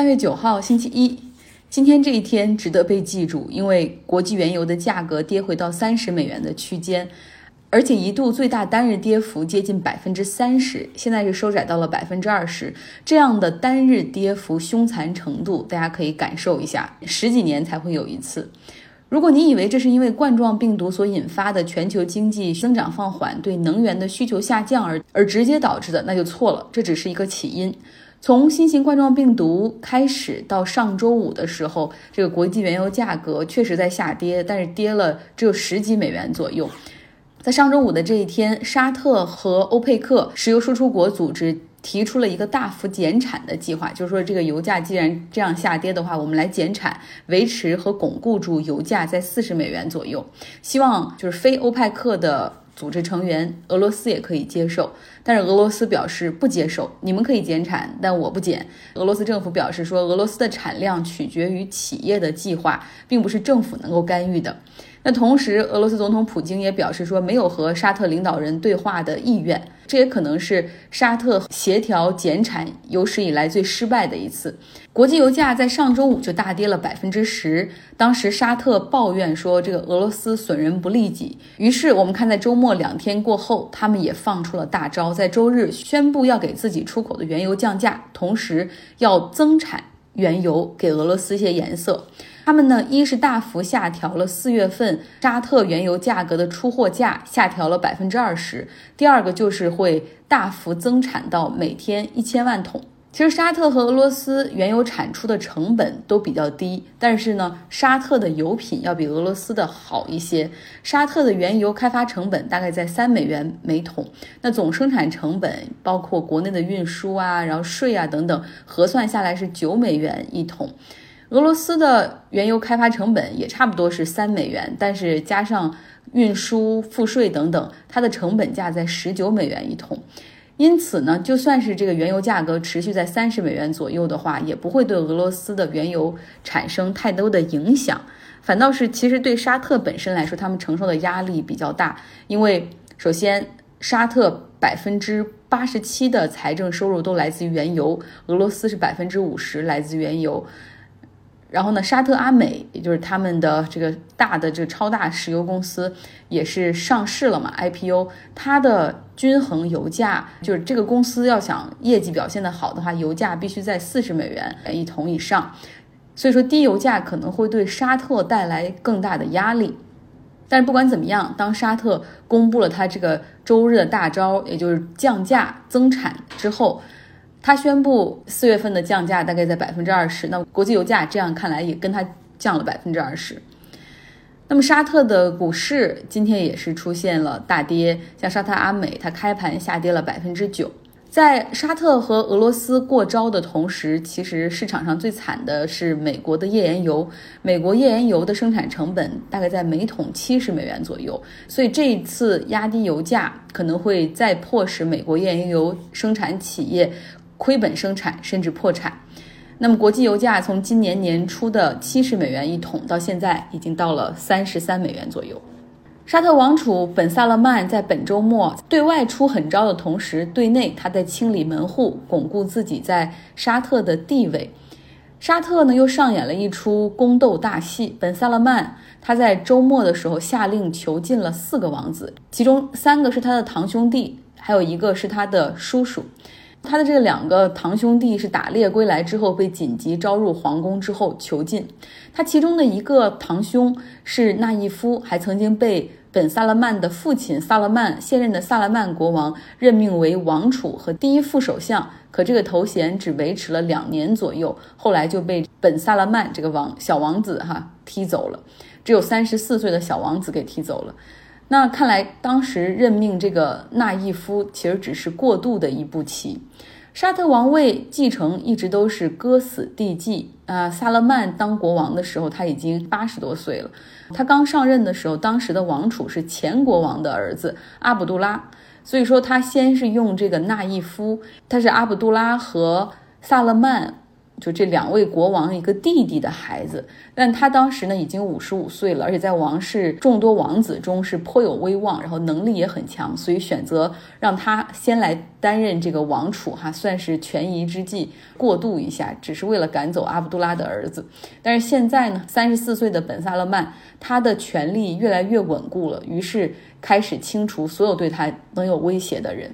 三月九号，星期一，今天这一天值得被记住，因为国际原油的价格跌回到三十美元的区间，而且一度最大单日跌幅接近百分之三十，现在是收窄到了百分之二十。这样的单日跌幅凶残程度，大家可以感受一下，十几年才会有一次。如果你以为这是因为冠状病毒所引发的全球经济增长放缓、对能源的需求下降而而直接导致的，那就错了，这只是一个起因。从新型冠状病毒开始到上周五的时候，这个国际原油价格确实在下跌，但是跌了只有十几美元左右。在上周五的这一天，沙特和欧佩克石油输出国组织提出了一个大幅减产的计划，就是说这个油价既然这样下跌的话，我们来减产，维持和巩固住油价在四十美元左右。希望就是非欧派克的。组织成员俄罗斯也可以接受，但是俄罗斯表示不接受。你们可以减产，但我不减。俄罗斯政府表示说，俄罗斯的产量取决于企业的计划，并不是政府能够干预的。那同时，俄罗斯总统普京也表示说，没有和沙特领导人对话的意愿。这也可能是沙特协调减产有史以来最失败的一次。国际油价在上周五就大跌了百分之十，当时沙特抱怨说，这个俄罗斯损人不利己。于是我们看，在周末两天过后，他们也放出了大招，在周日宣布要给自己出口的原油降价，同时要增产。原油给俄罗斯一些颜色，他们呢，一是大幅下调了四月份沙特原油价格的出货价，下调了百分之二十；第二个就是会大幅增产到每天一千万桶。其实沙特和俄罗斯原油产出的成本都比较低，但是呢，沙特的油品要比俄罗斯的好一些。沙特的原油开发成本大概在三美元每桶，那总生产成本包括国内的运输啊，然后税啊等等，核算下来是九美元一桶。俄罗斯的原油开发成本也差不多是三美元，但是加上运输、赋税等等，它的成本价在十九美元一桶。因此呢，就算是这个原油价格持续在三十美元左右的话，也不会对俄罗斯的原油产生太多的影响，反倒是其实对沙特本身来说，他们承受的压力比较大。因为首先，沙特百分之八十七的财政收入都来自于原油，俄罗斯是百分之五十来自原油。然后呢，沙特阿美，也就是他们的这个大的这个超大石油公司，也是上市了嘛，IPO。它的均衡油价，就是这个公司要想业绩表现的好的话，油价必须在四十美元一桶以上。所以说，低油价可能会对沙特带来更大的压力。但是不管怎么样，当沙特公布了它这个周日的大招，也就是降价增产之后。他宣布四月份的降价大概在百分之二十，那国际油价这样看来也跟他降了百分之二十。那么沙特的股市今天也是出现了大跌，像沙特阿美，它开盘下跌了百分之九。在沙特和俄罗斯过招的同时，其实市场上最惨的是美国的页岩油。美国页岩油的生产成本大概在每桶七十美元左右，所以这一次压低油价可能会再迫使美国页岩油生产企业。亏本生产甚至破产，那么国际油价从今年年初的七十美元一桶，到现在已经到了三十三美元左右。沙特王储本萨勒曼在本周末对外出狠招的同时，对内他在清理门户，巩固自己在沙特的地位。沙特呢又上演了一出宫斗大戏，本萨勒曼他在周末的时候下令囚禁了四个王子，其中三个是他的堂兄弟，还有一个是他的叔叔。他的这两个堂兄弟是打猎归来之后被紧急招入皇宫之后囚禁。他其中的一个堂兄是纳伊夫，还曾经被本萨勒曼的父亲萨勒曼现任的萨勒曼国王任命为王储和第一副首相。可这个头衔只维持了两年左右，后来就被本萨勒曼这个王小王子哈踢走了，只有三十四岁的小王子给踢走了。那看来，当时任命这个纳伊夫其实只是过渡的一步棋。沙特王位继承一直都是哥死弟继啊。萨勒曼当国王的时候，他已经八十多岁了。他刚上任的时候，当时的王储是前国王的儿子阿卜杜拉，所以说他先是用这个纳伊夫，他是阿卜杜拉和萨勒曼就这两位国王一个弟弟的孩子，但他当时呢已经五十五岁了，而且在王室众多王子中是颇有威望，然后能力也很强，所以选择让他先来担任这个王储，哈，算是权宜之计，过渡一下，只是为了赶走阿卜杜拉的儿子。但是现在呢，三十四岁的本萨勒曼，他的权力越来越稳固了，于是开始清除所有对他能有威胁的人。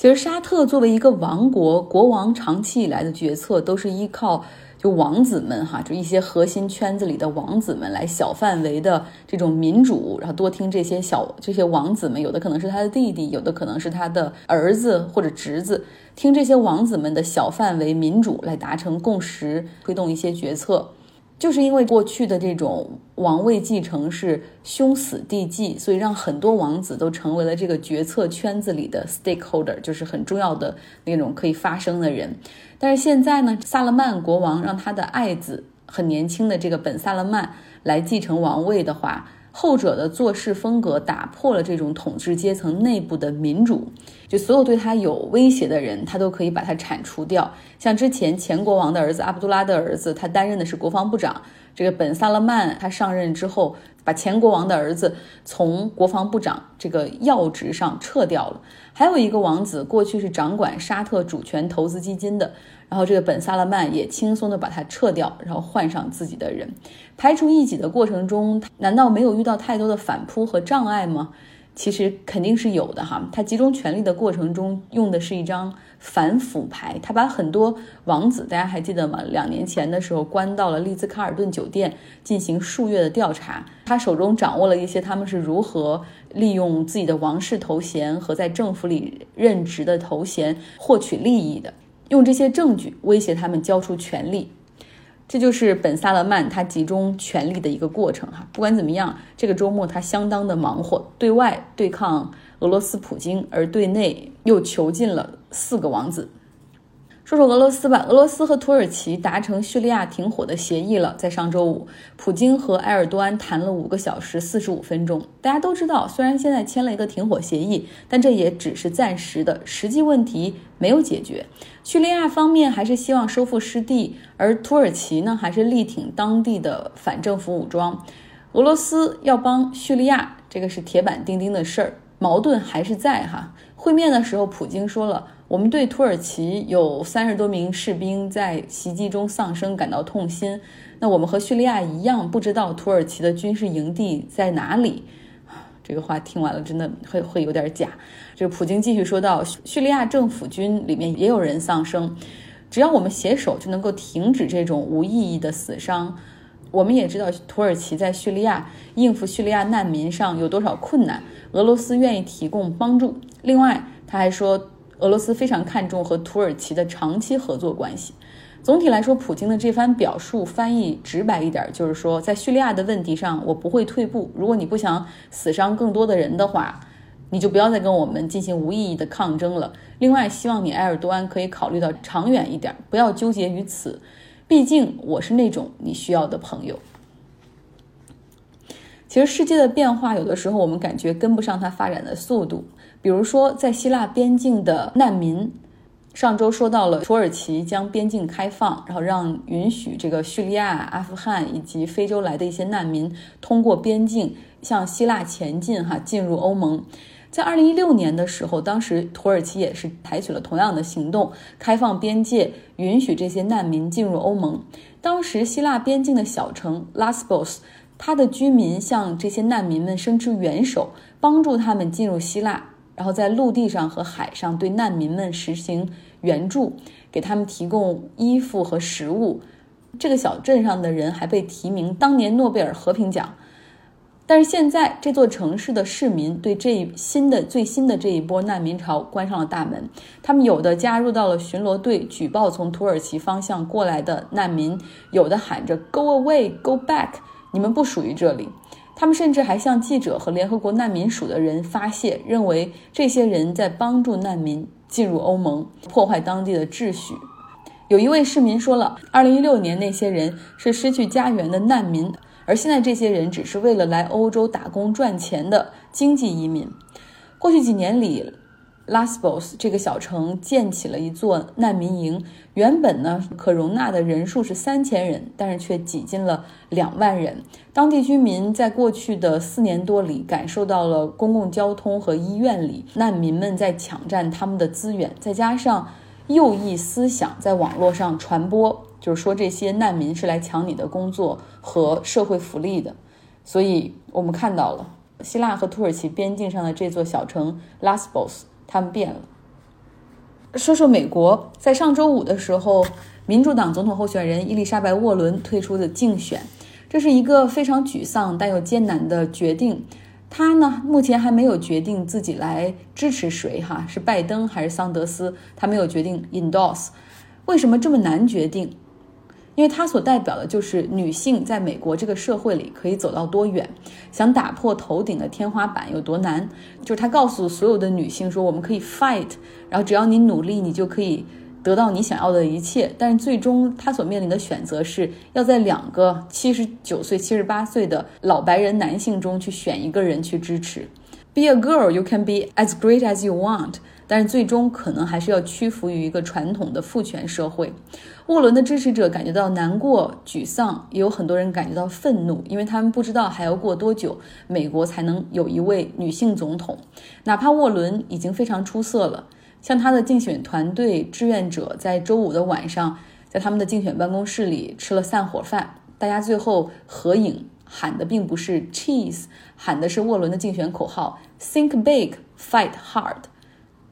其实沙特作为一个王国，国王长期以来的决策都是依靠就王子们哈，就一些核心圈子里的王子们来小范围的这种民主，然后多听这些小这些王子们，有的可能是他的弟弟，有的可能是他的儿子或者侄子，听这些王子们的小范围民主来达成共识，推动一些决策。就是因为过去的这种王位继承是兄死弟继，所以让很多王子都成为了这个决策圈子里的 stakeholder，就是很重要的那种可以发声的人。但是现在呢，萨勒曼国王让他的爱子很年轻的这个本萨勒曼来继承王位的话。后者的做事风格打破了这种统治阶层内部的民主，就所有对他有威胁的人，他都可以把他铲除掉。像之前前国王的儿子阿卜杜拉的儿子，他担任的是国防部长。这个本萨勒曼他上任之后，把前国王的儿子从国防部长这个要职上撤掉了。还有一个王子，过去是掌管沙特主权投资基金的。然后这个本萨勒曼也轻松的把它撤掉，然后换上自己的人，排除异己的过程中，难道没有遇到太多的反扑和障碍吗？其实肯定是有的哈。他集中权力的过程中用的是一张反腐牌，他把很多王子，大家还记得吗？两年前的时候关到了丽兹卡尔顿酒店进行数月的调查，他手中掌握了一些他们是如何利用自己的王室头衔和在政府里任职的头衔获取利益的。用这些证据威胁他们交出权力，这就是本萨勒曼他集中权力的一个过程哈。不管怎么样，这个周末他相当的忙活，对外对抗俄罗斯普京，而对内又囚禁了四个王子。说说俄罗斯吧，俄罗斯和土耳其达成叙利亚停火的协议了，在上周五，普京和埃尔多安谈了五个小时四十五分钟。大家都知道，虽然现在签了一个停火协议，但这也只是暂时的，实际问题没有解决。叙利亚方面还是希望收复失地，而土耳其呢，还是力挺当地的反政府武装。俄罗斯要帮叙利亚，这个是铁板钉钉的事儿，矛盾还是在哈。会面的时候，普京说了。我们对土耳其有三十多名士兵在袭击中丧生感到痛心。那我们和叙利亚一样，不知道土耳其的军事营地在哪里。这个话听完了，真的会会有点假。这个普京继续说道：“叙利亚政府军里面也有人丧生，只要我们携手，就能够停止这种无意义的死伤。我们也知道土耳其在叙利亚应付叙利亚难民上有多少困难，俄罗斯愿意提供帮助。另外，他还说。”俄罗斯非常看重和土耳其的长期合作关系。总体来说，普京的这番表述翻译直白一点，就是说，在叙利亚的问题上，我不会退步。如果你不想死伤更多的人的话，你就不要再跟我们进行无意义的抗争了。另外，希望你埃尔多安可以考虑到长远一点，不要纠结于此。毕竟，我是那种你需要的朋友。其实，世界的变化有的时候我们感觉跟不上它发展的速度。比如说，在希腊边境的难民，上周说到了土耳其将边境开放，然后让允许这个叙利亚、阿富汗以及非洲来的一些难民通过边境向希腊前进，哈，进入欧盟。在二零一六年的时候，当时土耳其也是采取了同样的行动，开放边界，允许这些难民进入欧盟。当时希腊边境的小城拉斯波斯，它的居民向这些难民们伸出援手，帮助他们进入希腊。然后在陆地上和海上对难民们实行援助，给他们提供衣服和食物。这个小镇上的人还被提名当年诺贝尔和平奖。但是现在这座城市的市民对这新的最新的这一波难民潮关上了大门。他们有的加入到了巡逻队，举报从土耳其方向过来的难民；有的喊着 “Go away, go back”，你们不属于这里。他们甚至还向记者和联合国难民署的人发泄，认为这些人在帮助难民进入欧盟，破坏当地的秩序。有一位市民说了：“二零一六年那些人是失去家园的难民，而现在这些人只是为了来欧洲打工赚钱的经济移民。”过去几年里，Las Bos 这个小城建起了一座难民营。原本呢，可容纳的人数是三千人，但是却挤进了两万人。当地居民在过去的四年多里，感受到了公共交通和医院里难民们在抢占他们的资源，再加上右翼思想在网络上传播，就是说这些难民是来抢你的工作和社会福利的。所以我们看到了希腊和土耳其边境上的这座小城 Las Bos，他们变了。说说美国，在上周五的时候，民主党总统候选人伊丽莎白·沃伦退出的竞选，这是一个非常沮丧但又艰难的决定。他呢，目前还没有决定自己来支持谁，哈，是拜登还是桑德斯，他没有决定 endorse。为什么这么难决定？因为它所代表的就是女性在美国这个社会里可以走到多远，想打破头顶的天花板有多难。就是他告诉所有的女性说，我们可以 fight，然后只要你努力，你就可以得到你想要的一切。但是最终她所面临的选择是要在两个七十九岁、七十八岁的老白人男性中去选一个人去支持。Be a girl, you can be as great as you want. 但是最终可能还是要屈服于一个传统的父权社会。沃伦的支持者感觉到难过、沮丧，也有很多人感觉到愤怒，因为他们不知道还要过多久，美国才能有一位女性总统。哪怕沃伦已经非常出色了，像他的竞选团队志愿者在周五的晚上，在他们的竞选办公室里吃了散伙饭，大家最后合影喊的并不是 cheese，喊的是沃伦的竞选口号：Think big, fight hard。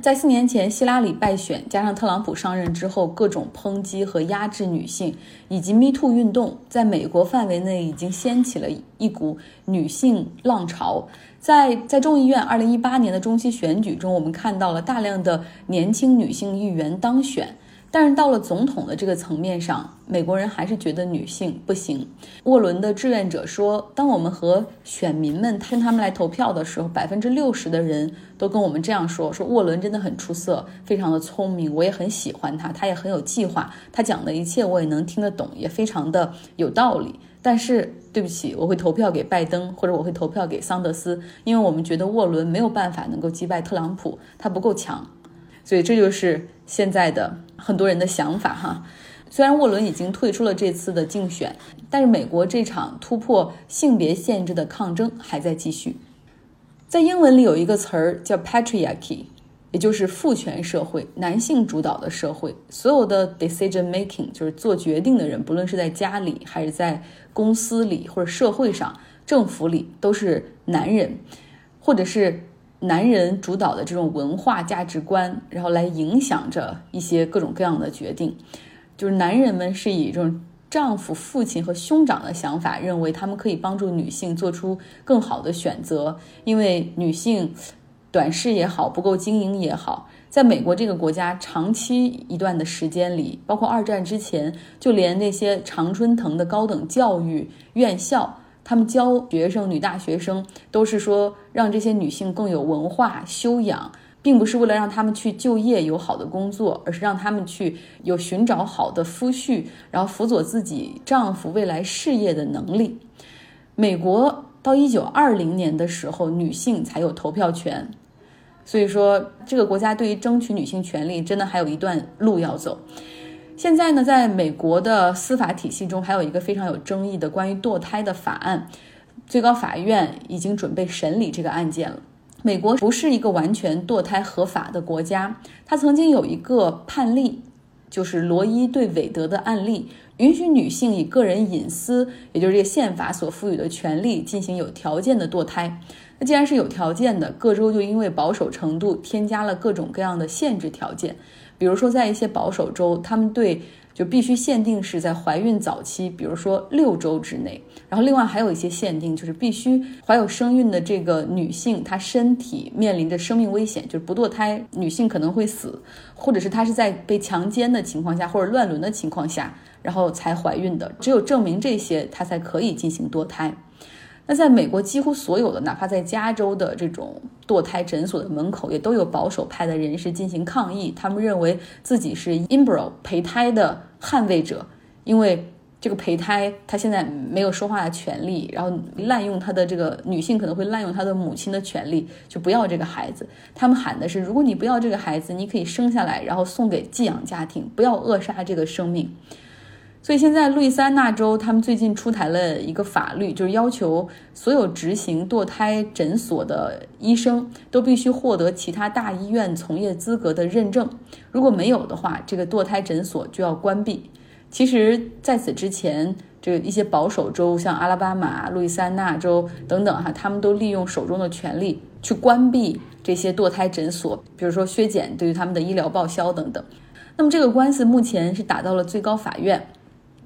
在四年前希拉里败选，加上特朗普上任之后各种抨击和压制女性，以及 Me Too 运动，在美国范围内已经掀起了一股女性浪潮。在在众议院二零一八年的中期选举中，我们看到了大量的年轻女性议员当选。但是到了总统的这个层面上，美国人还是觉得女性不行。沃伦的志愿者说，当我们和选民们跟他们来投票的时候，百分之六十的人都跟我们这样说：说沃伦真的很出色，非常的聪明，我也很喜欢他，他也很有计划，他讲的一切我也能听得懂，也非常的有道理。但是对不起，我会投票给拜登，或者我会投票给桑德斯，因为我们觉得沃伦没有办法能够击败特朗普，他不够强。所以这就是现在的很多人的想法哈。虽然沃伦已经退出了这次的竞选，但是美国这场突破性别限制的抗争还在继续。在英文里有一个词儿叫 patriarchy，也就是父权社会、男性主导的社会。所有的 decision making 就是做决定的人，不论是在家里还是在公司里或者社会上、政府里，都是男人，或者是。男人主导的这种文化价值观，然后来影响着一些各种各样的决定。就是男人们是以这种丈夫、父亲和兄长的想法，认为他们可以帮助女性做出更好的选择。因为女性短视也好，不够经营也好，在美国这个国家长期一段的时间里，包括二战之前，就连那些常春藤的高等教育院校。他们教学生，女大学生都是说让这些女性更有文化修养，并不是为了让他们去就业有好的工作，而是让他们去有寻找好的夫婿，然后辅佐自己丈夫未来事业的能力。美国到一九二零年的时候，女性才有投票权，所以说这个国家对于争取女性权利，真的还有一段路要走。现在呢，在美国的司法体系中，还有一个非常有争议的关于堕胎的法案，最高法院已经准备审理这个案件了。美国不是一个完全堕胎合法的国家，它曾经有一个判例，就是罗伊对韦德的案例，允许女性以个人隐私，也就是这个宪法所赋予的权利，进行有条件的堕胎。那既然是有条件的，各州就因为保守程度，添加了各种各样的限制条件。比如说，在一些保守州，他们对就必须限定是在怀孕早期，比如说六周之内。然后，另外还有一些限定，就是必须怀有身孕的这个女性，她身体面临着生命危险，就是不堕胎，女性可能会死，或者是她是在被强奸的情况下或者乱伦的情况下，然后才怀孕的。只有证明这些，她才可以进行堕胎。那在美国，几乎所有的，哪怕在加州的这种堕胎诊所的门口，也都有保守派的人士进行抗议。他们认为自己是 embryo 胚胎的捍卫者，因为这个胚胎他现在没有说话的权利，然后滥用他的这个女性可能会滥用他的母亲的权利，就不要这个孩子。他们喊的是，如果你不要这个孩子，你可以生下来，然后送给寄养家庭，不要扼杀这个生命。所以现在路易斯安那州他们最近出台了一个法律，就是要求所有执行堕胎诊所的医生都必须获得其他大医院从业资格的认证，如果没有的话，这个堕胎诊所就要关闭。其实，在此之前，这个一些保守州，像阿拉巴马、路易斯安那州等等哈，他们都利用手中的权力去关闭这些堕胎诊所，比如说削减对于他们的医疗报销等等。那么这个官司目前是打到了最高法院。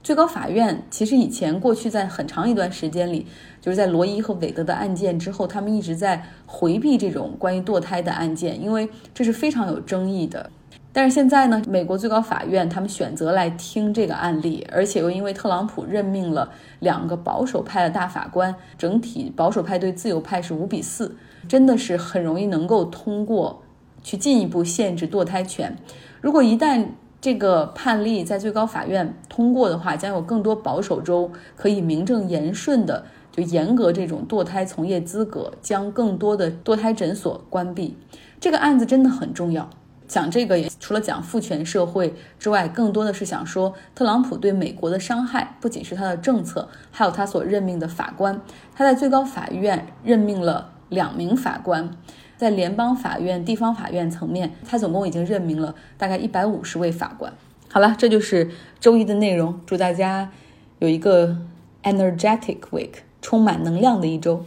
最高法院其实以前过去在很长一段时间里，就是在罗伊和韦德的案件之后，他们一直在回避这种关于堕胎的案件，因为这是非常有争议的。但是现在呢，美国最高法院他们选择来听这个案例，而且又因为特朗普任命了两个保守派的大法官，整体保守派对自由派是五比四，真的是很容易能够通过去进一步限制堕胎权。如果一旦这个判例在最高法院通过的话，将有更多保守州可以名正言顺的就严格这种堕胎从业资格，将更多的堕胎诊所关闭。这个案子真的很重要。讲这个也除了讲父权社会之外，更多的是想说特朗普对美国的伤害，不仅是他的政策，还有他所任命的法官。他在最高法院任命了两名法官。在联邦法院、地方法院层面，他总共已经任命了大概一百五十位法官。好了，这就是周一的内容。祝大家有一个 energetic week，充满能量的一周。